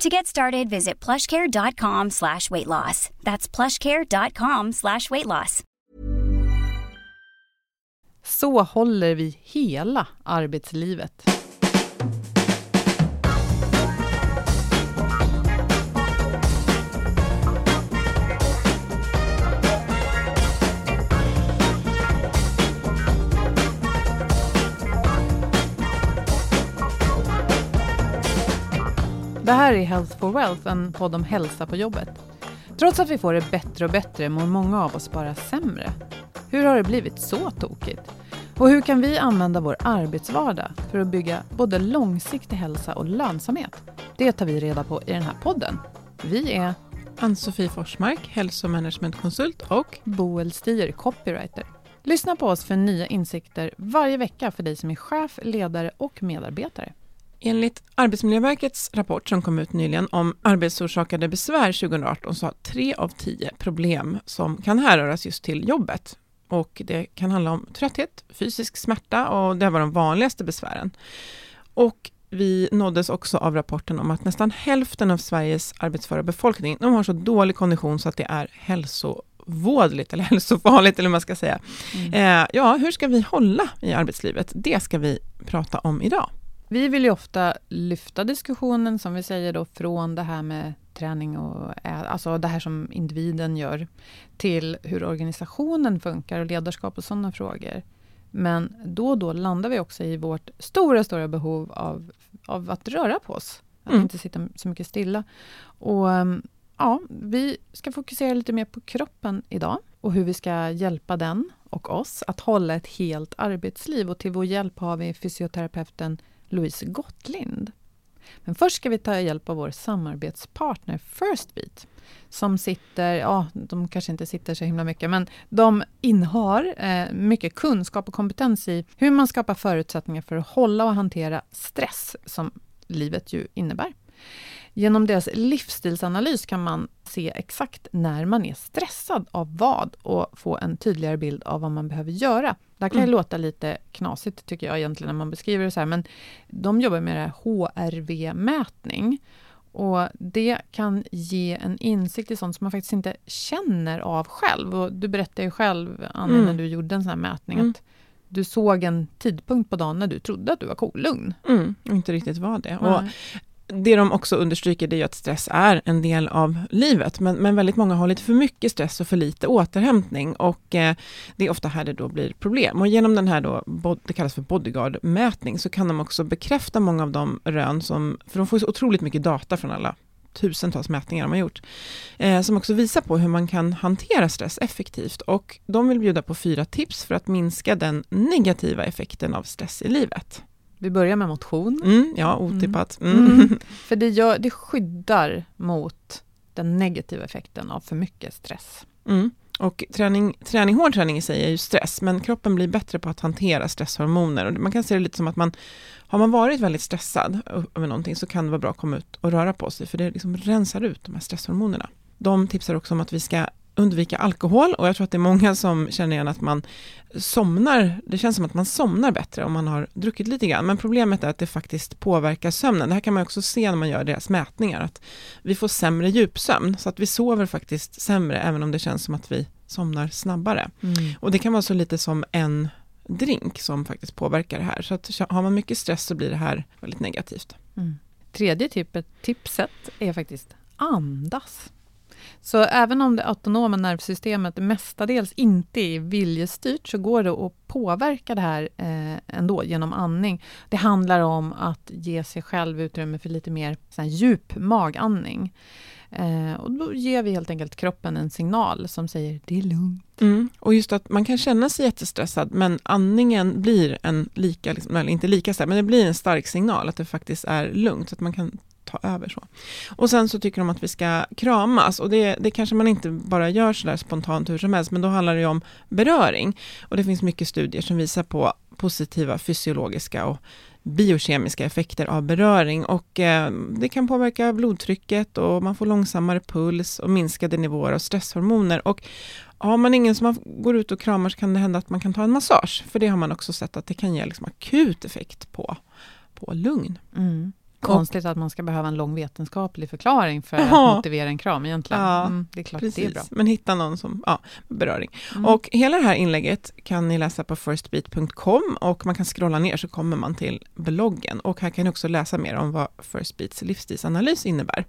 To get started, visit plushcare.com slash weight loss. That's plushcare.com slash weight loss. Så håller vi hela arbetslivet. Det här är Health for Wealth, en podd om hälsa på jobbet. Trots att vi får det bättre och bättre mår många av oss bara sämre. Hur har det blivit så tokigt? Och hur kan vi använda vår arbetsvardag för att bygga både långsiktig hälsa och lönsamhet? Det tar vi reda på i den här podden. Vi är Ann-Sofie Forsmark, hälsomanagementkonsult och Boel Stier, copywriter. Lyssna på oss för nya insikter varje vecka för dig som är chef, ledare och medarbetare. Enligt Arbetsmiljöverkets rapport som kom ut nyligen om arbetsorsakade besvär 2018 så har tre av tio problem som kan härröras just till jobbet. Och det kan handla om trötthet, fysisk smärta och det var de vanligaste besvären. Och vi nåddes också av rapporten om att nästan hälften av Sveriges arbetsföra befolkning, de har så dålig kondition så att det är hälsovådligt eller hälsofarligt eller vad man ska säga. Mm. Eh, ja, hur ska vi hålla i arbetslivet? Det ska vi prata om idag. Vi vill ju ofta lyfta diskussionen, som vi säger då, från det här med träning och alltså det här som individen gör, till hur organisationen funkar och ledarskap och sådana frågor. Men då och då landar vi också i vårt stora, stora behov av, av att röra på oss. Att mm. inte sitta så mycket stilla. Och ja, vi ska fokusera lite mer på kroppen idag och hur vi ska hjälpa den och oss att hålla ett helt arbetsliv. Och till vår hjälp har vi fysioterapeuten Louise Gottlind. Men först ska vi ta hjälp av vår samarbetspartner Firstbeat som sitter, ja, de kanske inte sitter så himla mycket, men de innehar eh, mycket kunskap och kompetens i hur man skapar förutsättningar för att hålla och hantera stress, som livet ju innebär. Genom deras livsstilsanalys kan man se exakt när man är stressad av vad och få en tydligare bild av vad man behöver göra. Det här kan mm. låta lite knasigt tycker jag egentligen när man beskriver det så här, men de jobbar med det här HRV-mätning. Och det kan ge en insikt i sånt som man faktiskt inte känner av själv. Och du berättade ju själv, Annie, mm. när du gjorde en sån här mätning, mm. att du såg en tidpunkt på dagen när du trodde att du var kolugn. Mm, och inte riktigt var det. Och det de också understryker det är att stress är en del av livet, men, men väldigt många har lite för mycket stress och för lite återhämtning och eh, det är ofta här det då blir problem. Och genom den här då, det kallas för bodyguard-mätning, så kan de också bekräfta många av de rön som, för de får så otroligt mycket data från alla tusentals mätningar de har gjort, eh, som också visar på hur man kan hantera stress effektivt. Och de vill bjuda på fyra tips för att minska den negativa effekten av stress i livet. Vi börjar med motion. Mm, ja, otippat. Mm. Mm. För det, gör, det skyddar mot den negativa effekten av för mycket stress. Mm. Och träning, träning, hård träning i sig är ju stress, men kroppen blir bättre på att hantera stresshormoner. Och man kan se det lite som att man, har man varit väldigt stressad över någonting så kan det vara bra att komma ut och röra på sig, för det liksom rensar ut de här stresshormonerna. De tipsar också om att vi ska undvika alkohol och jag tror att det är många som känner igen att man somnar, det känns som att man somnar bättre om man har druckit lite grann, men problemet är att det faktiskt påverkar sömnen. Det här kan man också se när man gör deras mätningar, att vi får sämre djupsömn, så att vi sover faktiskt sämre, även om det känns som att vi somnar snabbare. Mm. Och det kan vara så lite som en drink som faktiskt påverkar det här, så att har man mycket stress så blir det här väldigt negativt. Mm. Tredje tipet, tipset är faktiskt andas. Så även om det autonoma nervsystemet mestadels inte är viljestyrt så går det att påverka det här eh, ändå genom andning. Det handlar om att ge sig själv utrymme för lite mer djup magandning. Eh, och då ger vi helt enkelt kroppen en signal som säger det är lugnt. Mm. Och just att man kan känna sig jättestressad men andningen blir en lika, liksom, eller inte lika stark, men det blir en stark signal att det faktiskt är lugnt, så att man kan ta över. så. Och sen så tycker de att vi ska kramas och det, det kanske man inte bara gör sådär spontant hur som helst, men då handlar det ju om beröring. Och det finns mycket studier som visar på positiva fysiologiska och biokemiska effekter av beröring och eh, det kan påverka blodtrycket och man får långsammare puls och minskade nivåer av stresshormoner. Och har man ingen som man går ut och kramar så kan det hända att man kan ta en massage, för det har man också sett att det kan ge liksom akut effekt på, på lugn. Mm. Konstigt att man ska behöva en lång vetenskaplig förklaring för ja. att motivera en kram egentligen. Ja, mm, det är klart precis. det är bra. Men hitta någon som, ja, beröring. Mm. Och hela det här inlägget kan ni läsa på firstbeat.com och man kan scrolla ner så kommer man till bloggen. Och här kan ni också läsa mer om vad Firstbeats livsstilsanalys innebär.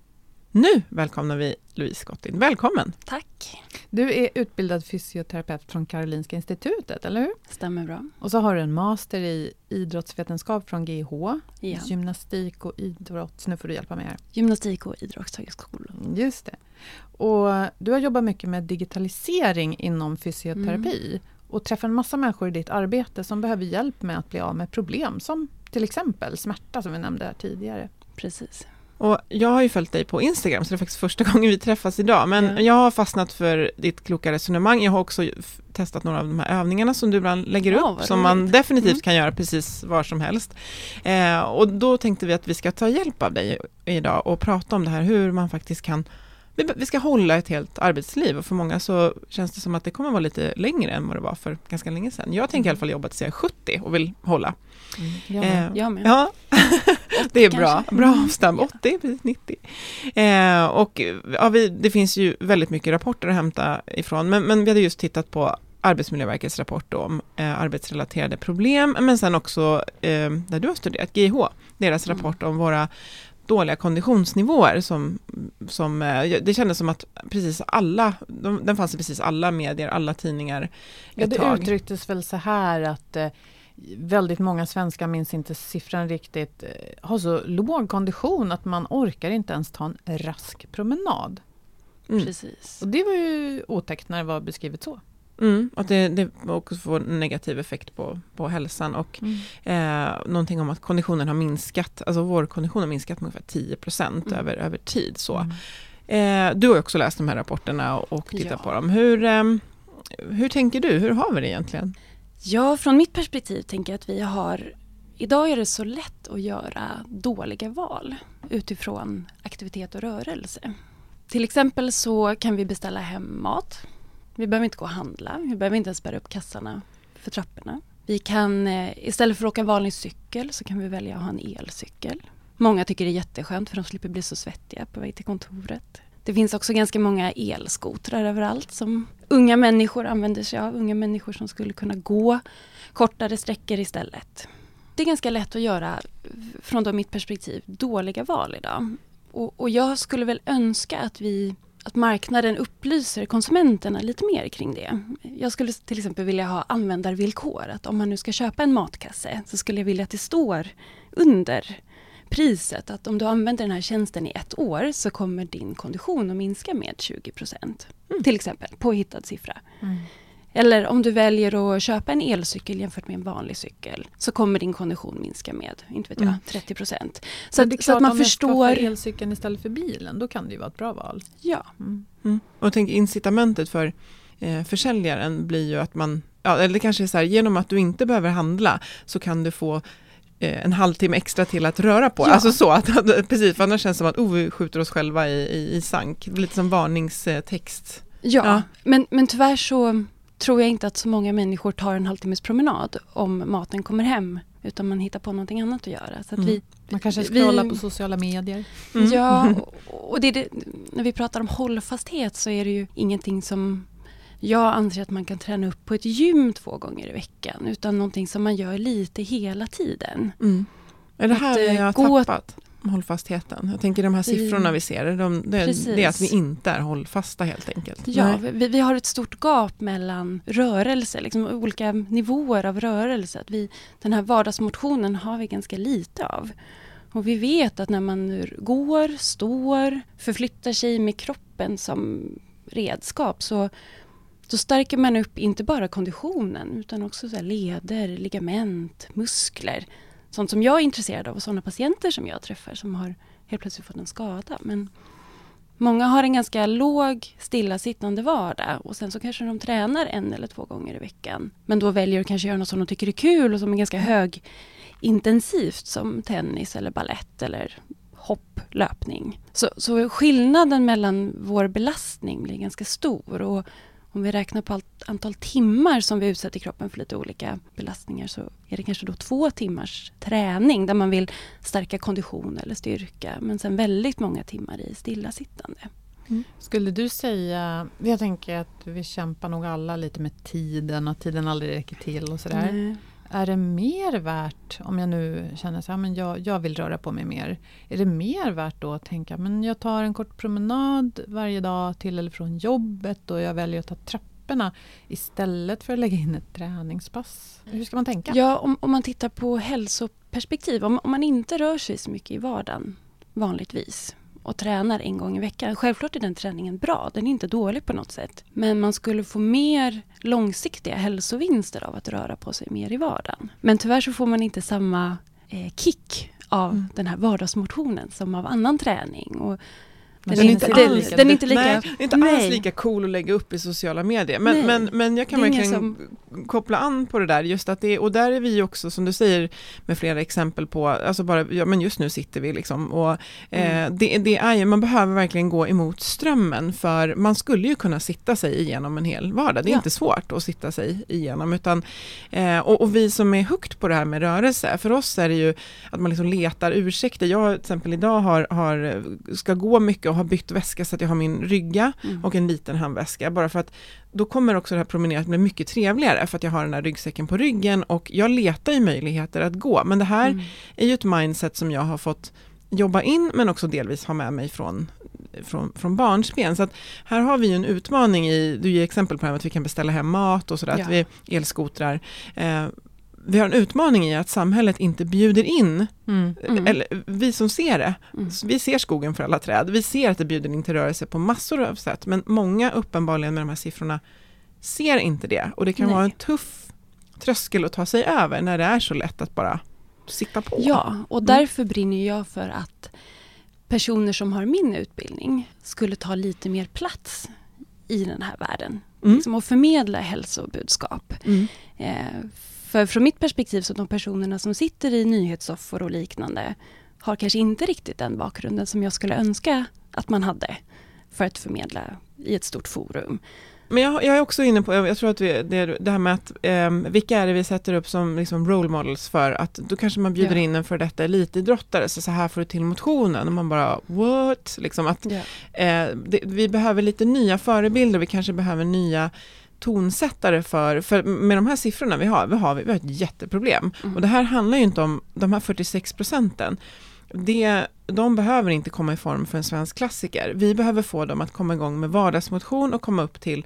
Nu välkomnar vi Louise Scottin. Välkommen! Tack! Du är utbildad fysioterapeut från Karolinska Institutet, eller hur? Stämmer bra. Och så har du en master i idrottsvetenskap från GH, ja. gymnastik och idrott. Nu får du hjälpa mig här. Gymnastik och idrottshögskolan. Just det. Och du har jobbat mycket med digitalisering inom fysioterapi mm. och träffar en massa människor i ditt arbete som behöver hjälp med att bli av med problem som till exempel smärta som vi nämnde här tidigare. Precis. Och jag har ju följt dig på Instagram, så det är faktiskt första gången vi träffas idag. Men mm. jag har fastnat för ditt kloka resonemang. Jag har också testat några av de här övningarna som du ibland lägger oh, upp, som man definitivt mm. kan göra precis var som helst. Eh, och då tänkte vi att vi ska ta hjälp av dig idag och prata om det här, hur man faktiskt kan vi ska hålla ett helt arbetsliv och för många så känns det som att det kommer vara lite längre än vad det var för ganska länge sedan. Jag tänker i alla fall jobba tills jag är 70 och vill hålla. Mm, jag med. Eh, jag med. Ja, det är bra. Bra mm. avstamp. 80, precis 90. Eh, och ja, vi, det finns ju väldigt mycket rapporter att hämta ifrån, men, men vi hade just tittat på Arbetsmiljöverkets rapport om eh, arbetsrelaterade problem, men sen också eh, där du har studerat, GH, deras mm. rapport om våra dåliga konditionsnivåer som, som eh, det kändes som att precis alla, de, den fanns i precis alla medier, alla tidningar. Ja, det tag. uttrycktes väl så här att eh, väldigt många svenskar, minns inte siffran riktigt, eh, har så låg kondition att man orkar inte ens ta en rask promenad. Mm. Precis. Och det var ju otäckt när det var beskrivet så. Mm, att det, det också får negativ effekt på, på hälsan och mm. eh, någonting om att konditionen har minskat, alltså vår kondition har minskat med ungefär 10 procent mm. över, över tid. Så. Mm. Eh, du har också läst de här rapporterna och, och tittat ja. på dem. Hur, eh, hur tänker du? Hur har vi det egentligen? Ja, från mitt perspektiv tänker jag att vi har Idag är det så lätt att göra dåliga val utifrån aktivitet och rörelse. Till exempel så kan vi beställa hem mat vi behöver inte gå och handla. Vi behöver inte ens bära upp kassarna för trapporna. Vi kan eh, istället för att åka en vanlig cykel så kan vi välja att ha en elcykel. Många tycker det är jätteskönt för de slipper bli så svettiga på väg till kontoret. Det finns också ganska många elskotrar överallt som unga människor använder sig av. Unga människor som skulle kunna gå kortare sträckor istället. Det är ganska lätt att göra, från mitt perspektiv, dåliga val idag. Och, och jag skulle väl önska att vi att marknaden upplyser konsumenterna lite mer kring det. Jag skulle till exempel vilja ha användarvillkor. Att om man nu ska köpa en matkasse så skulle jag vilja att det står under priset att om du använder den här tjänsten i ett år så kommer din kondition att minska med 20 procent. Mm. Till exempel, påhittad siffra. Mm. Eller om du väljer att köpa en elcykel jämfört med en vanlig cykel så kommer din kondition minska med, inte vet jag, mm. 30 procent. Så, att, så att man om förstår... Om elcykeln istället för bilen, då kan det ju vara ett bra val. Ja. Mm. Mm. Och tänk incitamentet för eh, försäljaren blir ju att man, ja, eller det kanske är så här, genom att du inte behöver handla så kan du få en halvtimme extra till att röra på. Ja. Alltså så, att, precis, för annars känns det som att oh, vi skjuter oss själva i, i, i sank. Lite som varningstext. Ja, Ja. Men, men tyvärr så tror jag inte att så många människor tar en halvtimmes promenad om maten kommer hem. Utan man hittar på någonting annat att göra. Så att Mm. vi, Man kanske Vi- scrollar på sociala medier. Mm. Ja, och och det, det, när vi pratar om hållfasthet så är det ju ingenting som jag anser att man kan träna upp på ett gym två gånger i veckan. Utan någonting som man gör lite hela tiden. Mm. Är det Att, här eh, har gå- tappat? Hållfastheten. Jag tänker de här siffrorna vi ser, de, det, är att vi inte är hållfasta helt enkelt. Ja, vi, vi har ett stort gap mellan rörelse, liksom olika nivåer av rörelse. Att vi, den här vardagsmotionen har vi ganska lite av. Och vi vet att när man går, står, förflyttar sig med kroppen som redskap så då stärker man upp inte bara konditionen utan också så här leder, ligament, muskler. Sånt som jag är intresserad av och sådana patienter som jag träffar som har helt plötsligt fått en skada. Men Många har en ganska låg stillasittande vardag och sen så kanske de tränar en eller två gånger i veckan. Men då väljer att kanske göra något som de tycker är kul och som är ganska högintensivt som tennis eller ballett eller hopp, löpning. Så, så skillnaden mellan vår belastning blir ganska stor och om vi räknar på allt, antal timmar som vi utsätter kroppen för lite olika belastningar så är det kanske då två timmars träning där man vill stärka kondition eller styrka men sen väldigt många timmar i stillasittande. Skulle du säga, jag tänker att vi kämpar nog alla lite med tiden och tiden aldrig räcker till och sådär. Nej. Är det mer värt, om jag nu känner så här, men jag, jag vill röra på mig mer. Är det mer värt då att tänka, men jag tar en kort promenad varje dag till eller från jobbet och jag väljer att ta trapporna istället för att lägga in ett träningspass? Hur ska man tänka? Ja, om, om man tittar på hälsoperspektiv, om, om man inte rör sig så mycket i vardagen vanligtvis och tränar en gång i veckan. Självklart är den träningen bra, den är inte dålig på något sätt. Men man skulle få mer långsiktiga hälsovinster av att röra på sig mer i vardagen. Men tyvärr så får man inte samma eh, kick av Mm. den här vardagsmotionen som av annan träning. Och Den, är inte, den, lika- den är inte lika... Nej, det är inte nej. alls lika cool att lägga upp i sociala medier. Men, Nej. men, men jag kan verkligen koppla an på det där, just att det, och där är vi också, som du säger, med flera exempel på, alltså bara, ja men just nu sitter vi liksom, och eh, Mm. det, det är ju, man behöver verkligen gå emot strömmen, för man skulle ju kunna sitta sig igenom en hel vardag, det är Ja. inte svårt att sitta sig igenom, utan, eh, och, och vi som är högt på det här med rörelse, för oss är det ju att man liksom letar ursäkter, jag till exempel idag har, har, ska gå mycket och har bytt väska så att jag har min rygga, Mm. och en liten handväska. Bara för att då kommer också det här promenerandet bli mycket trevligare för att jag har den här ryggsäcken på ryggen och jag letar ju möjligheter att gå. Men det här Mm. är ju ett mindset som jag har fått jobba in men också delvis ha med mig från, från, från barnsben. Så att här har vi ju en utmaning i, du ger exempel på det här med att vi kan beställa hem mat och sådär, Ja. att vi elskotrar. Eh, vi har en utmaning i att samhället inte bjuder in, Mm. Mm. eller vi som ser det, Mm. Vi ser skogen för alla träd, vi ser att det bjuder in till rörelse på massor av sätt, men många uppenbarligen med de här siffrorna ser inte det. Och det kan Nej. vara en tuff tröskel att ta sig över när det är så lätt att bara sitta på. Ja, och därför brinner jag för att personer som har min utbildning skulle ta lite mer plats i den här världen. Mm. Liksom och förmedla hälsobudskap. Mm. Eh, för från mitt perspektiv så de personerna som sitter i nyhetssoffor och liknande har kanske inte riktigt den bakgrunden som jag skulle önska att man hade för att förmedla i ett stort forum. Men jag, jag är också inne på, jag tror att vi, det, det här med att eh, vilka är det vi sätter upp som liksom role models för att då kanske man bjuder Ja. in en för detta elitidrottare, så, så här får du till motionen och man bara what? Liksom att Ja. eh, det, vi behöver lite nya förebilder, vi kanske behöver nya tonsättare för, för med de här siffrorna vi har, vi har, vi har ett jätteproblem. Mm. Och det här handlar ju inte om de här 46 procenten. Det, de behöver inte komma i form för en svensk klassiker. Vi behöver få dem att komma igång med vardagsmotion och komma upp till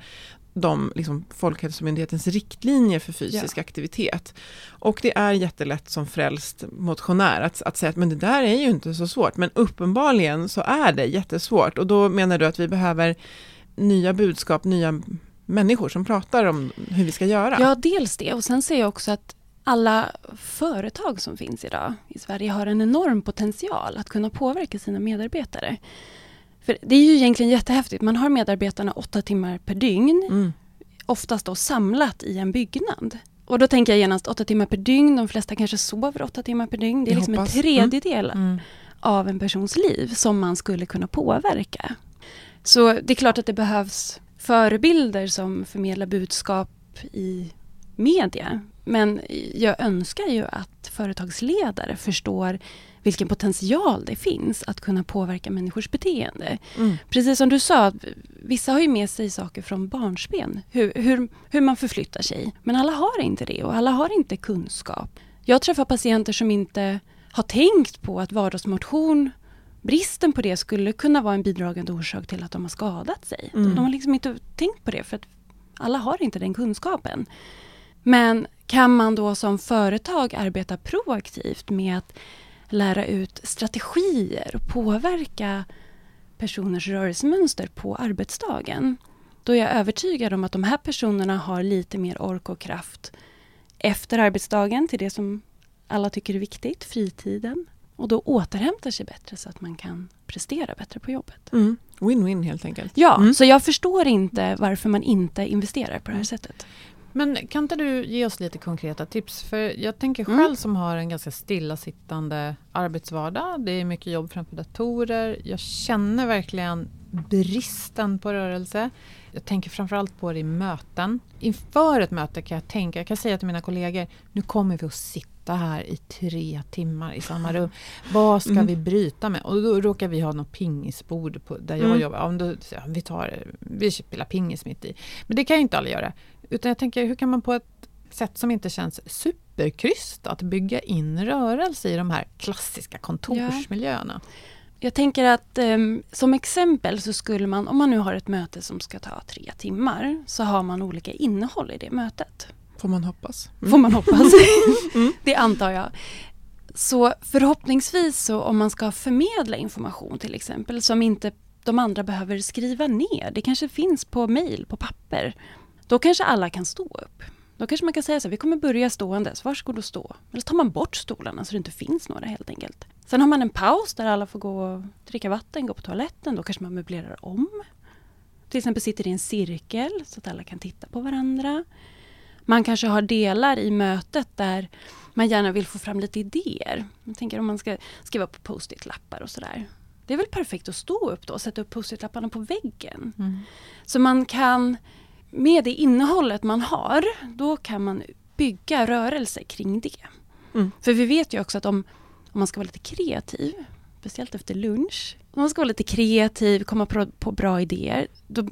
de liksom, Folkhälsomyndighetens riktlinjer för fysisk aktivitet. Och det är jättelätt som frälst motionär att, att säga att men det där är ju inte så svårt. Men uppenbarligen så är det jättesvårt. Och då menar du att vi behöver nya budskap, nya människor som pratar om hur vi ska göra. Ja, dels det. Och sen ser jag också att alla företag som finns idag i Sverige har en enorm potential att kunna påverka sina medarbetare. För det är ju egentligen jättehäftigt. Man har medarbetarna åtta timmar per dygn Mm. oftast då samlat i en byggnad. Och då tänker jag genast åtta timmar per dygn, de flesta kanske sover åtta timmar per dygn. Det är Jag liksom hoppas. en tredjedel Mm. av en persons liv som man skulle kunna påverka. Så det är klart att det behövs förebilder som förmedlar budskap i media. Men jag önskar ju att företagsledare förstår vilken potential det finns att kunna påverka människors beteende. Mm. Precis som du sa, vissa har ju med sig saker från barnsben. Hur, hur, hur man förflyttar sig. Men alla har inte det och alla har inte kunskap. Jag träffar patienter som inte har tänkt på att vardagsmotion, bristen på det skulle kunna vara en bidragande orsak till att de har skadat sig. Mm. De har liksom inte tänkt på det för att alla har inte den kunskapen. Men kan man då som företag arbeta proaktivt med att lära ut strategier och påverka personers rörelsemönster på arbetsdagen. Då är jag övertygad om att de här personerna har lite mer ork och kraft efter arbetsdagen till det som alla tycker är viktigt, fritiden. Och då återhämtar sig bättre så att man kan prestera bättre på jobbet. Mm. Win-win helt enkelt. Ja, Mm. så jag förstår inte varför man inte investerar på det här sättet. Men kan inte du ge oss lite konkreta tips? För jag tänker Mm. själv som har en ganska stillasittande arbetsvardag. Det är mycket jobb framför datorer. Jag känner verkligen bristen på rörelse. Jag tänker framförallt på det i möten. Inför ett möte kan jag tänka, jag kan säga till mina kollegor, nu kommer vi att sitta här i tre timmar i samma rum. Vad ska Mm. vi bryta med? Och då råkar vi ha något pingisbord på, där jag Mm. jobbar. Ja, då, ja, vi, tar, vi spelar pingis mitt i. Men det kan ju inte alla göra. Utan jag tänker, hur kan man på ett sätt som inte känns superkrystat bygga in rörelse i de här klassiska kontorsmiljöerna? Jag tänker att ehm, som exempel så skulle man, om man nu har ett möte som ska ta tre timmar, så har man olika innehåll i det mötet. Får man hoppas. Mm. Får man hoppas. Mm. det antar jag. Så förhoppningsvis så om man ska förmedla information till exempel som inte de andra behöver skriva ner. Det kanske finns på mejl, på papper. Då kanske alla kan stå upp. Då kanske man kan säga så här, vi kommer börja ståendes, varsågod och stå. Eller så tar man bort stolarna så det inte finns några helt enkelt. Sen har man en paus där alla får gå och dricka vatten, gå på toaletten. Då kanske man möblerar om. Till exempel sitter i en cirkel så att alla kan titta på varandra. Man kanske har delar i mötet där man gärna vill få fram lite idéer. Jag tänker om man ska skriva på post-it-lappar och sådär. Det är väl perfekt att stå upp då och sätta upp post-it-lapparna på väggen. Mm. Så man kan, med det innehållet man har, då kan man bygga rörelse kring det. Mm. För vi vet ju också att om, om man ska vara lite kreativ, speciellt efter lunch, om man ska vara lite kreativ, komma på, på bra idéer, då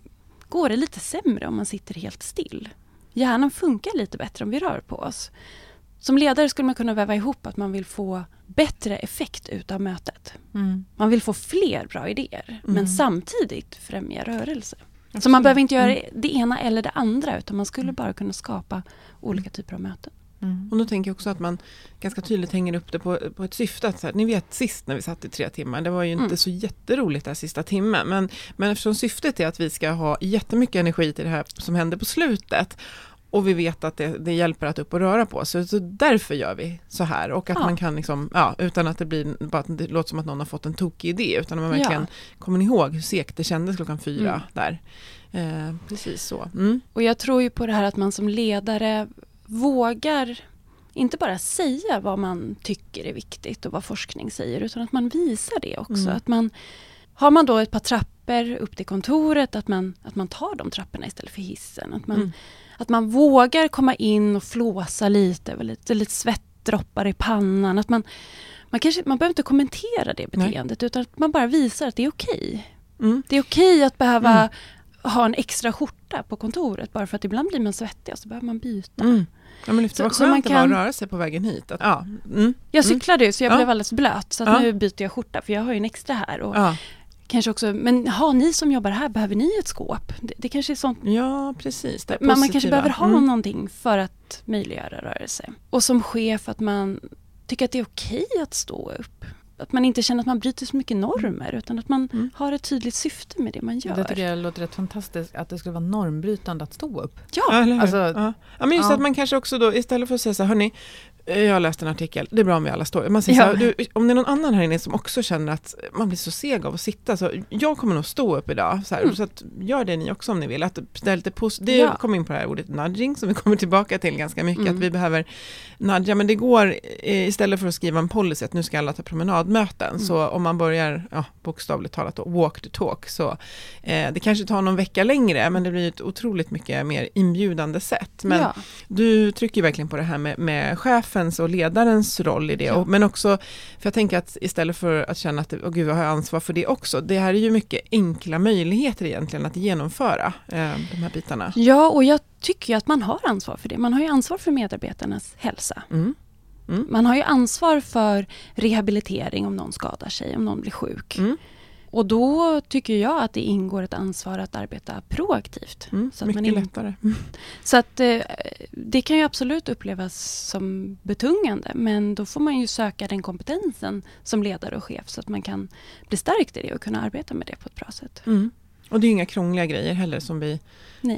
går det lite sämre om man sitter helt still. Hjärnan funkar lite bättre om vi rör på oss. Som ledare skulle man kunna väva ihop att man vill få bättre effekt utav mötet. Mm. Man vill få fler bra idéer, men Mm. samtidigt främja rörelse. Så Absolut. man behöver inte göra Mm. det ena eller det andra, utan man skulle bara kunna skapa olika typer av möten. Mm. Och då tänker jag också att man ganska tydligt hänger upp det på, på ett syfte. Att så här, ni vet sist när vi satt i tre timmar, det var ju inte Mm. så jätteroligt den sista timmen. Men, men eftersom syftet är att vi ska ha jättemycket energi till det här som händer på slutet. Och vi vet att det, det hjälper att upp och röra på sig. Så därför gör vi så här. Och att Ja. man kan liksom, ja, utan att det blir, bara att det låter som att någon har fått en tokig idé. Utan man Ja. verkligen kommer ni ihåg hur segt det kändes klockan fyra Mm. där. Eh, precis så. Mm. Och jag tror ju på det här att man som ledare vågar inte bara säga vad man tycker är viktigt och vad forskning säger, utan att man visar det också. Mm. Att man, har man då ett par trappor upp till kontoret, att man, att man tar de trapporna istället för hissen. Att man, Mm. att man vågar komma in och flåsa lite, lite, lite svettdroppar i pannan. Att man, man, kanske, man behöver inte kommentera det Nej. beteendet, utan att man bara visar att det är okej. Mm. Det är okej att behöva Mm. ha en extra skjorta på kontoret bara för att ibland blir man svettig och så behöver man byta. Mm. Ja, men det Så- var så man skönt det var kan- att röra sig på vägen hit. Att, ja. Mm. Jag Mm. cyklade ju så jag Ja. blev alldeles blöt så Ja. nu byter jag skjorta för jag har ju en extra här. Och Ja. kanske också, men ha ni som jobbar här, behöver ni ett skåp? Det, det kanske är sånt ja, precis. Det man, man kanske behöver ha Mm. någonting för att möjliggöra rörelse. Och som chef att man tycker att det är okej att stå upp. Att man inte känner att man bryter så mycket normer utan att man Mm. har ett tydligt syfte med det man gör. Det tycker jag låter rätt fantastiskt, att det skulle vara normbrytande att stå upp. Ja, hur? alltså- ja. ja, men just ja. att man kanske också då istället för att säga så här, hörni, eh, jag har läst en artikel, det är bra om vi alla står. Man säger Ja. så här, du, om det är någon annan här inne som också känner att man blir så seg av att sitta, så jag kommer nog stå upp idag. Så, här, Mm. så att, gör det ni också om ni vill. Att det lite det Ja. kommer in på det här ordet nudging som vi kommer tillbaka till ganska mycket, Mm. att vi behöver nudga, men det går eh, istället för att skriva en policy att nu ska alla ta promenadmöten, Mm. så om man börjar, ja, bokstavligt talat då, walk the talk, så eh, det kanske tar någon vecka längre, men det blir ett otroligt mycket mer inbjudande sätt. Men ja. du trycker verkligen på det här med, med chefens och ledarens roll i det, Ja. och, men också, för jag tänker att istället för att känna att, åh gud, jag har ansvar för det också, det här är ju mycket enkla möjligheter egentligen att genomföra eh, de här bitarna. ja, och jag tycker ju att man har ansvar för det. Man har ju ansvar för medarbetarnas hälsa. Mm. Mm. Man har ju ansvar för rehabilitering om någon skadar sig, om någon blir sjuk. Mm. Och då tycker jag att det ingår ett ansvar att arbeta proaktivt. Mm. Så mycket in- lättare. Mm. Så att eh, det kan ju absolut upplevas som betungande men då får man ju söka den kompetensen som ledare och chef så att man kan bli stärkt i det och kunna arbeta med det på ett bra sätt. Mm. Och det är inga krångliga grejer heller som vi,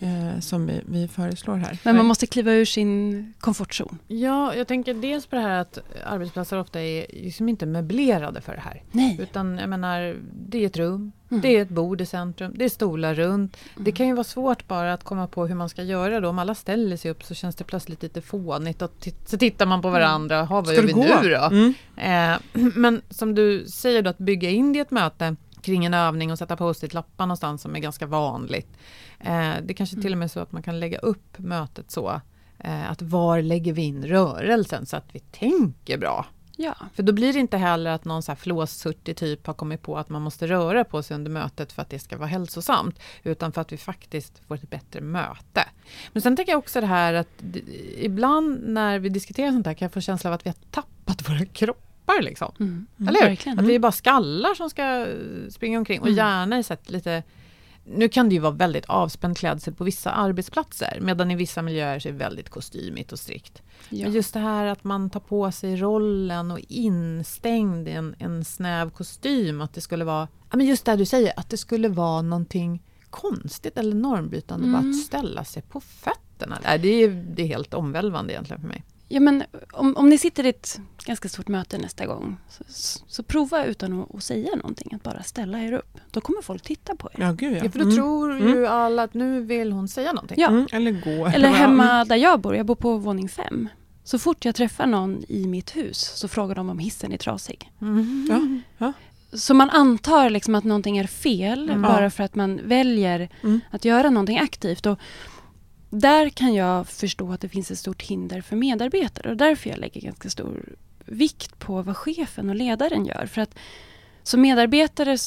eh, som vi, vi föreslår här. Men man måste kliva ur sin komfortzon. Ja, jag tänker dels på det här att arbetsplatser ofta är liksom inte möblerade för det här. Nej. Utan jag menar, det är ett rum, Mm. det är ett bord i centrum, det är stolar runt. Det Mm. kan ju vara svårt bara att komma på hur man ska göra då. Om alla ställer sig upp så känns det plötsligt lite fånigt. Och så tittar man på varandra, ha, vad Ska gör det vi gå? nu då? Mm. Eh, men som du säger då, att bygga in det i ett möte kring en övning och sätta post-it-lappar någonstans som är ganska vanligt. Eh, det kanske till och med är så att man kan lägga upp mötet så eh, att var lägger vi in rörelsen så att vi tänker bra. Ja. För då blir det inte heller att någon så här flåshurtig typ har kommit på att man måste röra på sig under mötet för att det ska vara hälsosamt. Utan för att vi faktiskt får ett bättre möte. Men sen tänker jag också det här att ibland när vi diskuterar sånt här kan jag få känslan av att vi har tappat våra kroppar. Liksom. Mm. Eller hur? Verkligen. Att vi är bara skallar som ska eh, springa omkring och Mm. gärna i här lite nu kan det ju vara väldigt avspänd klädsel på vissa arbetsplatser medan i vissa miljöer så är det väldigt kostymigt och strikt. Ja. Men just det här att man tar på sig rollen och instängd i en, en snäv kostym, att det skulle vara, ja men just det du säger, att det skulle vara någonting konstigt eller normbrytande bara Mm. att ställa sig på fötterna. Nej, det, är, det är helt omvälvande egentligen för mig. Ja, men om, om ni sitter i ett ganska stort möte nästa gång så, så, prova utan att, att säga någonting, att bara ställa er upp. Då kommer folk titta på er. Ja, gud ja. Ja, för då Mm. tror ju alla att nu vill hon säga någonting. Ja. Mm. Eller gå. Eller hemma där jag bor, jag bor på våning fem. Så fort jag träffar någon i mitt hus så frågar de om hissen är trasig. Mm. Ja. Så man antar liksom att någonting är fel Mm. bara för att man väljer Mm. att göra någonting aktivt. Och där kan jag förstå att det finns ett stort hinder för medarbetare och därför jag lägger ganska stor vikt på vad chefen och ledaren gör. För att som medarbetare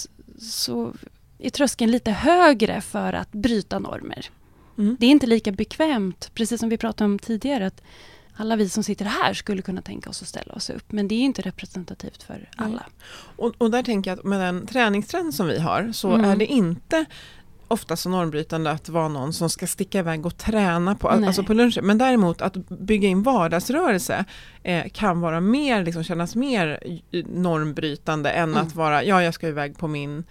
så är tröskeln lite högre för att bryta normer. Mm. Det är inte lika bekvämt, precis som vi pratade om tidigare, att alla vi som sitter här skulle kunna tänka oss att ställa oss upp. Men det är inte representativt för alla. Och, och där tänker jag att med den träningstrend som vi har så Mm. är det inte ofta så normbrytande att vara någon som ska sticka iväg och träna på, Nej. alltså på lunchen. Men däremot att bygga in vardagsrörelse eh, kan vara mer, liksom, kännas mer eh, normbrytande än Mm. att vara, ja jag ska iväg på min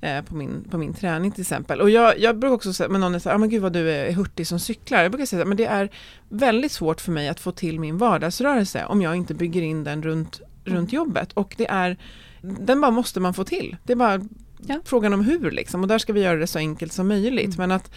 eh, på min, på min träning till exempel. Och jag, jag brukar också säga, men någon här, ah, men gud vad du är hurtig som cyklar. Jag brukar säga, men det är väldigt svårt för mig att få till min vardagsrörelse om jag inte bygger in den runt, runt jobbet. Och det är, den bara måste man få till. Det är bara Ja. frågan om hur liksom. Och där ska vi göra det så enkelt som möjligt. Mm. Men att,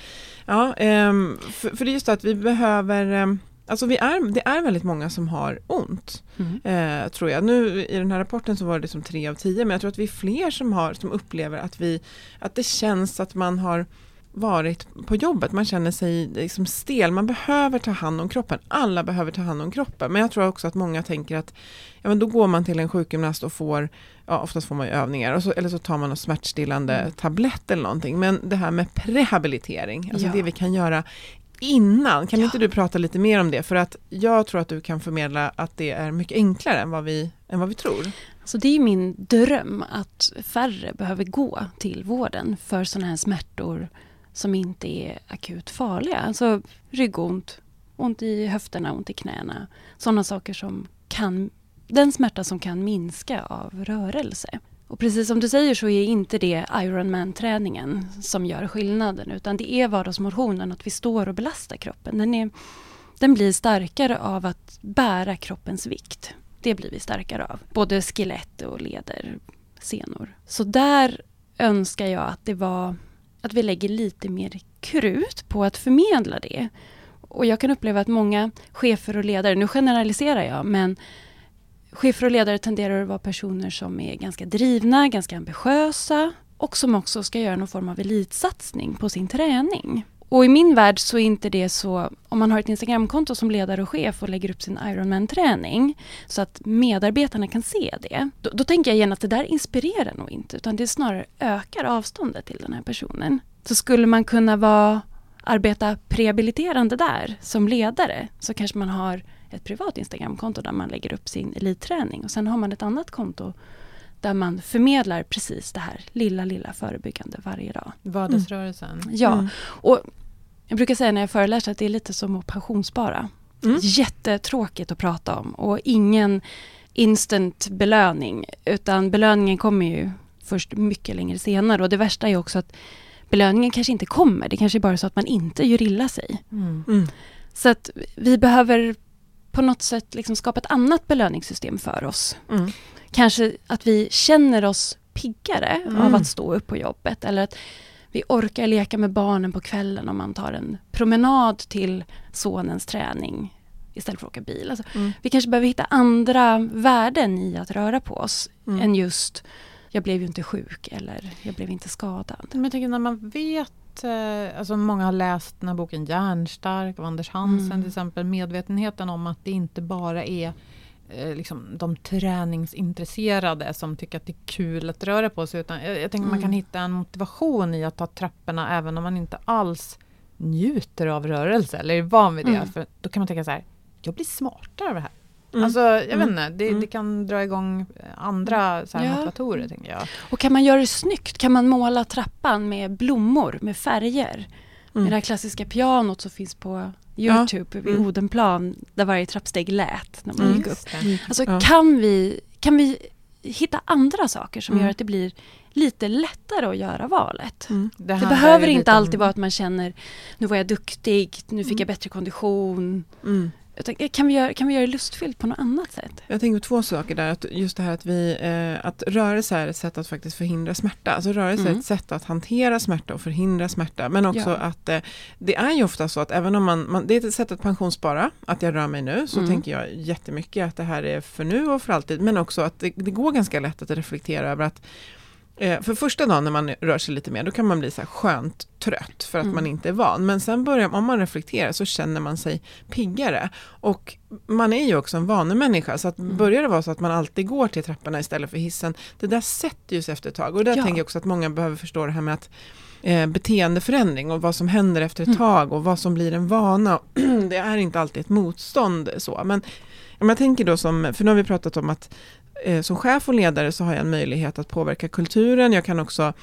ja, ehm, för, för det är just det att vi behöver ehm, Alltså vi är, det är väldigt många som har ont, eh, tror jag. Nu i den här rapporten så var det som tre av tio, men jag tror att vi är fler som, har, som upplever att, vi, att det känns att man har varit på jobbet, man känner sig liksom stel, man behöver ta hand om kroppen, alla behöver ta hand om kroppen, men jag tror också att många tänker att ja, men då går man till en sjukgymnast och får, ja oftast får man ju övningar, så, eller så tar man någon smärtstillande Mm. tablett eller någonting, men det här med prehabilitering, alltså Ja. det vi kan göra innan, kan Ja. inte du prata lite mer om det? För att jag tror att du kan förmedla att det är mycket enklare än vad vi, än vad vi tror. Så det är min dröm att färre behöver gå till vården för sådana här smärtor som inte är akut farliga. Alltså ryggont, ont i höfterna, ont i knäna. Sådana saker som kan den smärta som kan minska av rörelse. Och precis som du säger så är inte det Ironman-träningen som gör skillnaden utan det är vardagsmotionen, att vi står och belastar kroppen. Den, är, den blir starkare av att bära kroppens vikt. Det blir vi starkare av. Både skelett och leder, senor. Så där önskar jag att det var att vi lägger lite mer krut på att förmedla det. Och jag kan uppleva att många chefer och ledare, nu generaliserar jag, men chefer och ledare tenderar att vara personer som är ganska drivna, ganska ambitiösa och som också ska göra någon form av elitsatsning på sin träning. Och i min värld så är inte det så, om man har ett Instagramkonto som ledare och chef och lägger upp sin Ironman-träning så att medarbetarna kan se det. Då, då, tänker jag igen att det där inspirerar nog inte utan det snarare ökar avståndet till den här personen. Så skulle man kunna vara, arbeta prehabiliterande där som ledare så kanske man har ett privat Instagramkonto där man lägger upp sin elitträning och sen har man ett annat konto där man förmedlar precis det här lilla, lilla förebyggande varje dag. Vardagsrörelsen. Mm. Ja, mm. och jag brukar säga när jag föreläser att det är lite som att pensionsspara. Mm. Jättetråkigt att prata om och ingen instant belöning utan belöningen kommer ju först mycket längre senare och det värsta är också att belöningen kanske inte kommer. Det kanske är bara så att man inte gör illa sig. Mm. Mm. Så att vi behöver på något sätt liksom skapa ett annat belöningssystem för oss. Mm. Kanske att vi känner oss piggare mm. av att stå upp på jobbet eller att vi orkar leka med barnen på kvällen om man tar en promenad till sonens träning istället för att åka bil. Alltså, mm. Vi kanske behöver hitta andra värden i att röra på oss mm. än just jag blev ju inte sjuk eller jag blev inte skadad. Men jag tänker när man vet, eh, alltså många har läst den här boken Järnstark av Anders Hansen mm. till exempel, medvetenheten om att det inte bara är liksom, de träningsintresserade som tycker att det är kul att röra på sig. Utan jag, jag tänker mm. man kan mm. hitta en motivation i att ta trapporna även om man inte alls njuter av rörelse eller är van vid det. Mm. För då kan man tänka så här, jag blir smartare av det här. Mm. Alltså, jag mm. vet inte, det, mm. det, kan dra igång andra så här, ja. motivatorer. Tänker jag. Och kan man göra det snyggt? Kan man måla trappan med blommor, med färger? Med det här klassiska pianot som finns på Youtube ja. vid mm. Odenplan där varje trappsteg lät när man mm. gick upp. Alltså ja. kan, vi, kan vi hitta andra saker som mm. gör att det blir lite lättare att göra valet. Mm. Det, det behöver inte alltid vara att man känner nu var jag duktig, nu fick jag bättre kondition. Mm. Kan vi, göra, kan vi göra det lustfyllt på något annat sätt? Jag tänker på två saker där. Att just det här att, vi, eh, att rörelse är ett sätt att faktiskt förhindra smärta. Alltså rörelse mm. är ett sätt att hantera smärta och förhindra smärta. Men också ja. att eh, det är ju ofta så att även om man, man, det är ett sätt att pensionsspara, att jag rör mig nu, så mm. tänker jag jättemycket att det här är för nu och för alltid. Men också att det, det går ganska lätt att reflektera över att för första dagen när man rör sig lite mer, då kan man bli så här skönt trött för att mm. man inte är van. Men sen börjar, om man reflekterar så känner man sig piggare. Och man är ju också en vanemänniska, så att mm. börjar det vara så att man alltid går till trapporna istället för hissen, det där sätter ju sig efter ett tag. Och där ja. tänker jag också att många behöver förstå det här med att eh, beteendeförändring och vad som händer efter ett mm. tag och vad som blir en vana. det är inte alltid ett motstånd så. Men om jag tänker då som, för nu har vi pratat om att eh, som chef och ledare så har jag en möjlighet att påverka kulturen. Jag kan också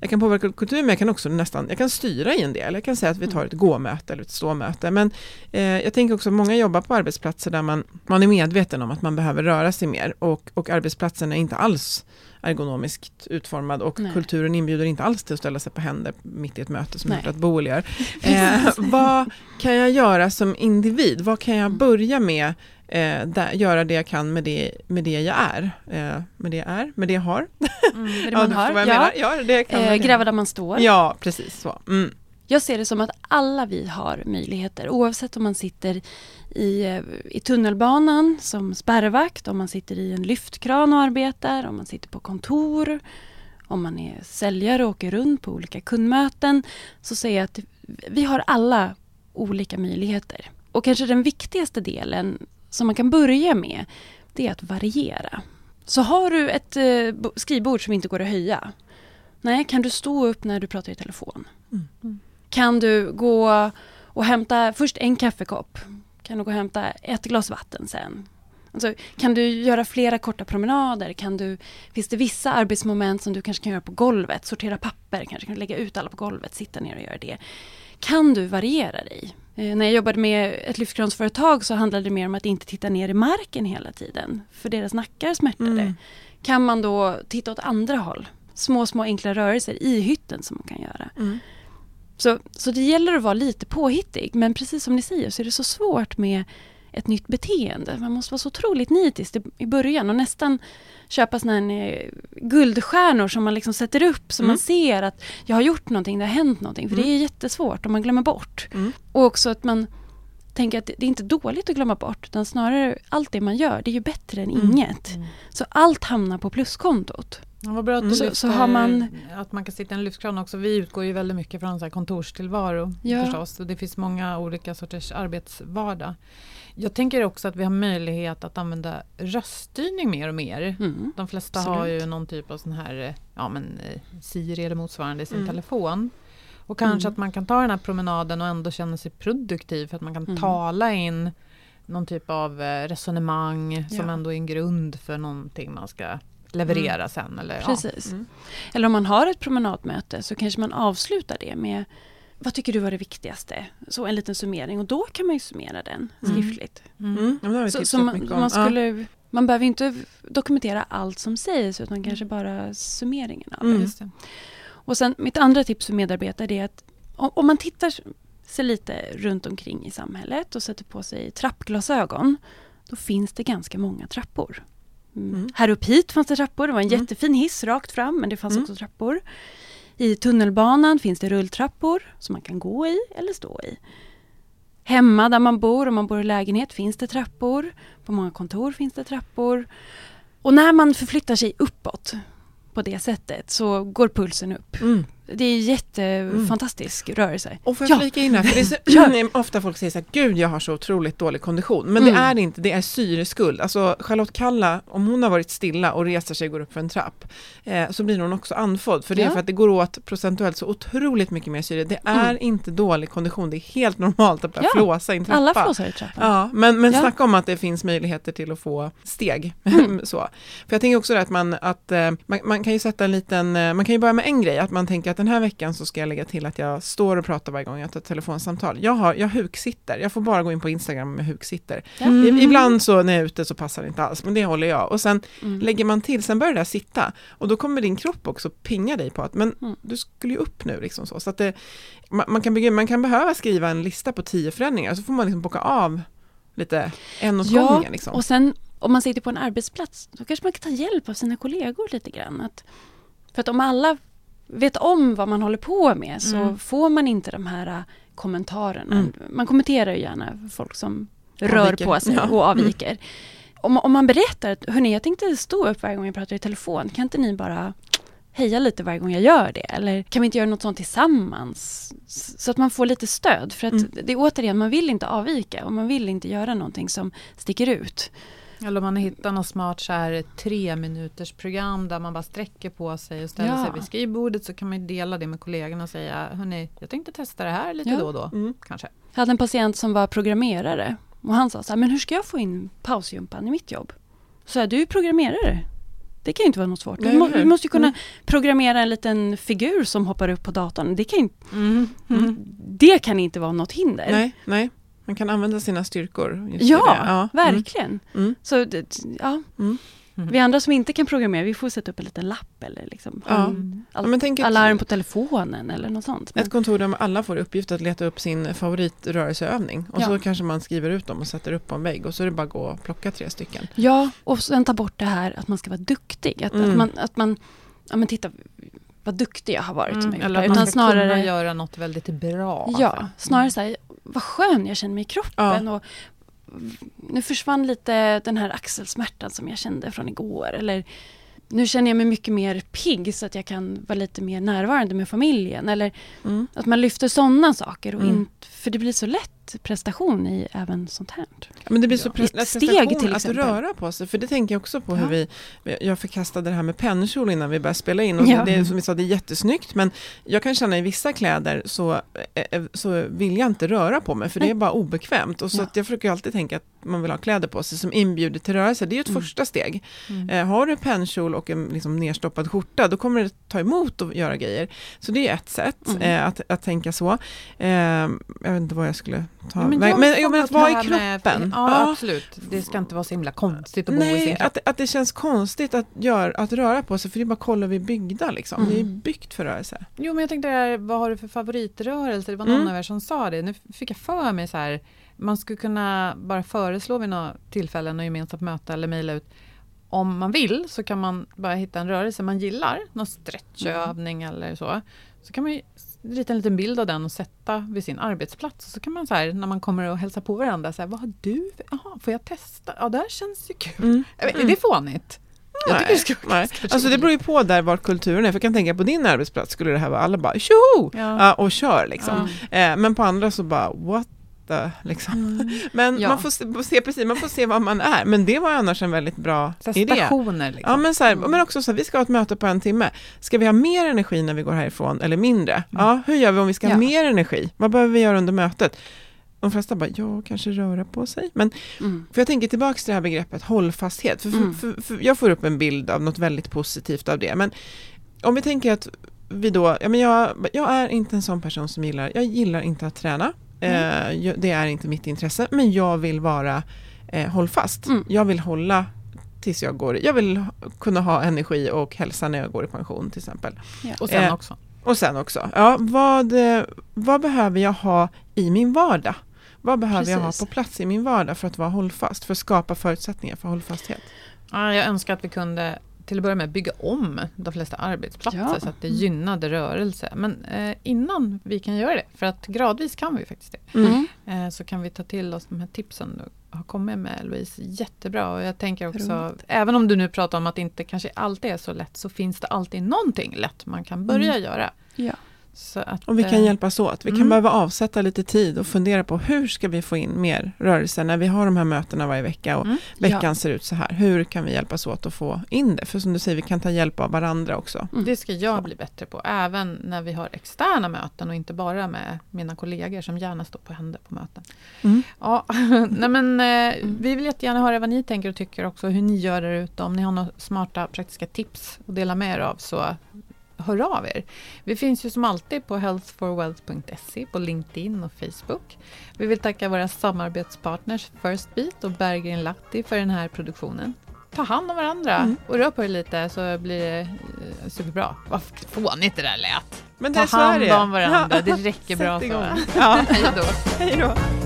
jag kan påverka kulturen men jag kan också nästan, jag kan styra i en del. Jag kan säga att vi tar ett gå-möte eller ett stå-möte. Men eh, jag tänker också att många jobbar på arbetsplatser där man, man är medveten om att man behöver röra sig mer och, och arbetsplatsen är inte alls ergonomiskt utformad och Nej. kulturen inbjuder inte alls till att ställa sig på händer mitt i ett möte som att Boel gör. Eh, vad kan jag göra som individ? Vad kan jag börja med eh, där, göra det jag kan med det, med det jag är. Eh, med det jag är, med det jag har. Mm, det man har, ja. ja det kan, eh, gräva där man står. Ja, precis så. Mm. Jag ser det som att alla vi har möjligheter oavsett om man sitter i, eh, i tunnelbanan som spärrvakt, om man sitter i en lyftkran och arbetar, om man sitter på kontor, om man är säljare och åker runt på olika kundmöten, så säger jag att vi har alla olika möjligheter. Och kanske den viktigaste delen som man kan börja med, det är att variera. Så har du ett eh, skrivbord som inte går att höja, nej, kan du stå upp när du pratar i telefon? Mm. Kan du gå och hämta först en kaffekopp, kan du gå och hämta ett glas vatten sen? Alltså, kan du göra flera korta promenader? Kan du, finns det vissa arbetsmoment som du kanske kan göra på golvet? Sortera papper, kanske kan du lägga ut alla på golvet, sitta ner och göra det. kan du variera dig? Eh, när jag jobbade med ett lyftkransföretag så handlade det mer om att inte titta ner i marken hela tiden. För deras nackar smärtade. Mm. Kan man då titta åt andra håll? Små, små enkla rörelser i hytten som man kan göra. Mm. Så, så det gäller att vara lite påhittig. Men precis som ni säger så är det så svårt med ett nytt beteende. Man måste vara så otroligt nitisk i, början och nästan köpa såna här eh, guldstjärnor som man liksom sätter upp så Mm. man ser att jag har gjort någonting, det har hänt någonting. För Mm. det är jättesvårt om man glömmer bort. Mm. Och också att man tänker att det är inte dåligt att glömma bort utan snarare allt det man gör, det är ju bättre än Mm. inget. Så allt hamnar på pluskontot. Ja, vad bra att du Mm. Lyfter så har man- att man kan sitta i en lyftkran också. Vi utgår ju väldigt mycket från så här kontorstillvaro Ja. förstås. Och det finns många olika sorters arbetsvardag. Jag tänker också att vi har möjlighet att använda röststyrning mer och mer. Mm. De flesta Absolut. har ju någon typ av sån här ja, men, eh, Siri eller motsvarande i sin Mm. telefon. Och kanske Mm. att man kan ta den här promenaden och ändå känna sig produktiv för att man kan Mm. tala in någon typ av eh, resonemang som Ja. ändå är en grund för någonting man ska leverera sen. Eller, ja. Precis. Mm. Eller om man har ett promenadmöte så kanske man avslutar det med vad tycker du var det viktigaste? Så en liten summering och då kan man ju summera den Mm. skriftligt. Mm. Mm. Så, så man, man, Ja. skulle, man behöver inte dokumentera allt som sägs utan kanske bara summeringen av. Mm. Det. Och sen mitt andra tips för medarbetare är att om, om man tittar sig lite runt omkring i samhället och sätter på sig trappglasögon då finns det ganska många trappor. Mm. Här upp hit fanns det trappor, det var en Mm. jättefin hiss rakt fram men det fanns Mm. också trappor. I tunnelbanan finns det rulltrappor som man kan gå i eller stå i. Hemma där man bor, om man bor i lägenhet, finns det trappor. På många kontor finns det trappor. Och när man förflyttar sig uppåt på det sättet så går pulsen upp. Mm. Det är jättefantastisk rörelse. Och får jag Ja. flika in här, för det är så, ofta folk säger så här, gud jag har så otroligt dålig kondition. Men Mm. det är det inte, det är syreskuld. Alltså Charlotte Kalla, om hon har varit stilla och reser sig och går upp för en trapp, eh, så blir hon också andfådd. För det är Ja. för att det går åt procentuellt så otroligt mycket mer syre. Det är Mm. inte dålig kondition, det är helt normalt att börja Ja. flåsa i en trappa. Alla flåsar i trappan. Ja, men, men Ja. snacka om att det finns möjligheter till att få steg. Mm. så. För jag tänker också att, man, att eh, man, man kan ju sätta en liten, eh, man kan ju börja med en grej, att man tänker att den här veckan så ska jag lägga till att jag står och pratar varje gång jag tar ett telefonsamtal. Jag, har, jag huksitter, jag får bara gå in på Instagram med huksitter. I, ibland så när jag är ute så passar det inte alls, men det håller jag. Och sen Mm. lägger man till, sen börjar det där sitta och då kommer din kropp också pinga dig på att men Mm. du skulle ju upp nu liksom så. så att det, man, man, kan bygga, man kan behöva skriva en lista på tio förändringar så får man liksom bocka av lite en åt Ja, gången. Liksom. Och sen om man sitter på en arbetsplats då kanske man kan ta hjälp av sina kollegor lite grann. Att, för att om alla vet om vad man håller på med så Mm. får man inte de här äh, kommentarerna. Mm. Man kommenterar ju gärna folk som rör Avviker. på sig Ja. Mm. och avviker. Om, om man berättar att hörni, jag tänkte stå upp varje gång jag pratar i telefon, kan inte ni bara heja lite varje gång jag gör det? Eller kan vi inte göra något sånt tillsammans? Så att man får lite stöd. För att Mm. det är återigen, man vill inte avvika och man vill inte göra någonting som sticker ut. Eller om man hittar något smart så här tre minuters program där man bara sträcker på sig och ställer Ja. sig vid skrivbordet så kan man ju dela det med kollegorna och säga Hörni, jag tänkte testa det här lite Ja. då och då. Mm. Kanske. Jag hade en patient som var programmerare och han sa så här, men hur ska jag få in pausjumpan i mitt jobb? Så jag, du är programmerare. Det kan ju inte vara något svårt. Du, må, du måste ju kunna Mm. programmera en liten figur som hoppar upp på datorn. Det kan, ju- Mm. Mm. det kan inte vara något hinder. Nej, nej, man kan använda sina styrkor. Ja, det. ja. verkligen. Mm. Så det, ja. Mm. Mm. Vi andra som inte kan programmera, vi får sätta upp en liten lapp eller liksom Ja. mm. Ja, men tänk ett- alarm på telefonen eller något sånt. Men, Ett kontor där alla får uppgift att leta upp sin favoritrörelseövning och Ja. så kanske man skriver ut dem och sätter upp på en vägg och så är det bara att gå och plocka tre stycken. ja, och sen ta bort det här att man ska vara duktig. Att, Mm. att man, att man ja men titta vad duktig jag har varit Mm. Eller att man ska kunna snarare, göra något väldigt bra. ja, alltså. snarare så här, vad skön jag känner mig i kroppen. Och nu försvann lite den här axelsmärtan som jag kände från igår. Eller nu känner jag mig mycket mer pigg så att jag kan vara lite mer närvarande med familjen. Eller Mm. att man lyfter sådana saker. Och Mm. inte, för det blir så lätt prestation i även sånt här. Ja, men det blir så Ett pre- steg, prestation till att exempel. röra på sig, för det tänker jag också på hur Ja. vi, jag förkastade det här med pennkjol innan vi började spela in, och Ja. det, är, som vi sa, det är jättesnyggt, men jag kan känna i vissa kläder så, eh, så vill jag inte röra på mig, för det är bara obekvämt, och så Ja. att jag försöker alltid tänka att man vill ha kläder på sig som inbjuder till rörelse, det är ju ett Mm. första steg. Mm. Eh, har du pennkjol och en liksom nerstoppad skjorta, då kommer det ta emot att göra grejer. Så det är ett sätt Mm. eh, att, att tänka så. Eh, jag vet inte vad jag skulle ta Ja, men, har jo, men att vara i här med- kroppen. ja, Ja. absolut. Det ska inte vara så himla konstigt att bo i sin Nej, kropp. att, att det känns konstigt att, gör, att röra på sig, för det är bara kolla vi är byggda liksom. Mm. Vi är byggt för rörelse. Jo, men jag tänkte, vad har du för favoritrörelse? Det var någon Mm. av er som sa det. Nu fick jag för mig så här, man skulle kunna bara föreslå vid några tillfällen och gemensamt möta eller mejla ut. Om man vill så kan man bara hitta en rörelse man gillar, någon stretchövning eller så. Så kan man rita en liten bild av den och sätta vid sin arbetsplats. Så kan man så här, när man kommer och hälsar på varandra, så här, vad har du? Jaha, får jag testa? Ja, det här känns ju kul. Mm. Vet, Är det fånigt? Jag tycker det nej. Alltså det beror ju på där var kulturen är, för jag kan tänka på din arbetsplats skulle det här vara alla bara tjoho! Ja. Ja, och kör liksom. Ja. Eh, men på andra så bara what the, liksom. Men Ja. man får se, precis, man får se vad man är, men det var annars en väldigt bra Så idé. stationer liksom. Ja men, så här, men också så här, vi ska ha ett möte på en timme. Ska vi ha mer energi när vi går härifrån eller mindre? Ja, hur gör vi om vi ska ha Ja. mer energi? Vad behöver vi göra under mötet? De flesta bara, ja, kanske röra på sig. Men Mm. för jag tänker tillbaka till det här begreppet hållfasthet. För, Mm. för, för, för jag får upp en bild av något väldigt positivt av det. Men om vi tänker att vi då, ja men jag, jag är inte en sån person som gillar, jag gillar inte att träna. Eh, jag, det är inte mitt intresse, men jag vill vara eh, hållfast. Mm. Jag vill hålla tills jag går, jag vill kunna ha energi och hälsa när jag går i pension till exempel. Och sen Eh, också. Och sen också, ja, vad, eh, vad behöver jag ha i min vardag? Vad behöver jag ha Precis. på plats i min vardag för att vara hållfast, för att skapa förutsättningar för hållfasthet? Ja, jag önskar att vi kunde till att börja med bygga om de flesta arbetsplatser Ja. så att det gynnade rörelse. Men eh, innan vi kan göra det, för att gradvis kan vi faktiskt det, Mm. eh, så kan vi ta till oss de här tipsen du har kommit med Louise. Jättebra. Och jag tänker också, även om du nu pratar om att det inte kanske alltid är så lätt, så finns det alltid någonting lätt man kan börja göra. Ja. Att, Och vi kan eh, hjälpas åt. Vi kan mm. behöva avsätta lite tid och fundera på hur ska vi få in mer rörelse när vi har de här mötena varje vecka och Mm. veckan Ja. ser ut så här. Hur kan vi hjälpas åt att få in det? För som du säger, vi kan ta hjälp av varandra också. Mm. Det ska jag bli bättre på, även när vi har externa möten och inte bara med mina kollegor som gärna står på händer på möten. Mm. Ja, nej men, eh, vi vill jättegärna höra vad ni tänker och tycker också, hur ni gör där ute. Om ni har några smarta praktiska tips att dela med er av så hör av er. Vi finns ju som alltid på healthforwealth.se, på LinkedIn och Facebook. Vi vill tacka våra samarbetspartners First Beat och Berggren Lahti för den här produktionen. Ta hand om varandra Mm. och rör på er lite så blir det eh, superbra. Vad fånigt det där lät. Men Ta det är hand om varandra, det räcker bra så. Ja. Hej då. Hej då.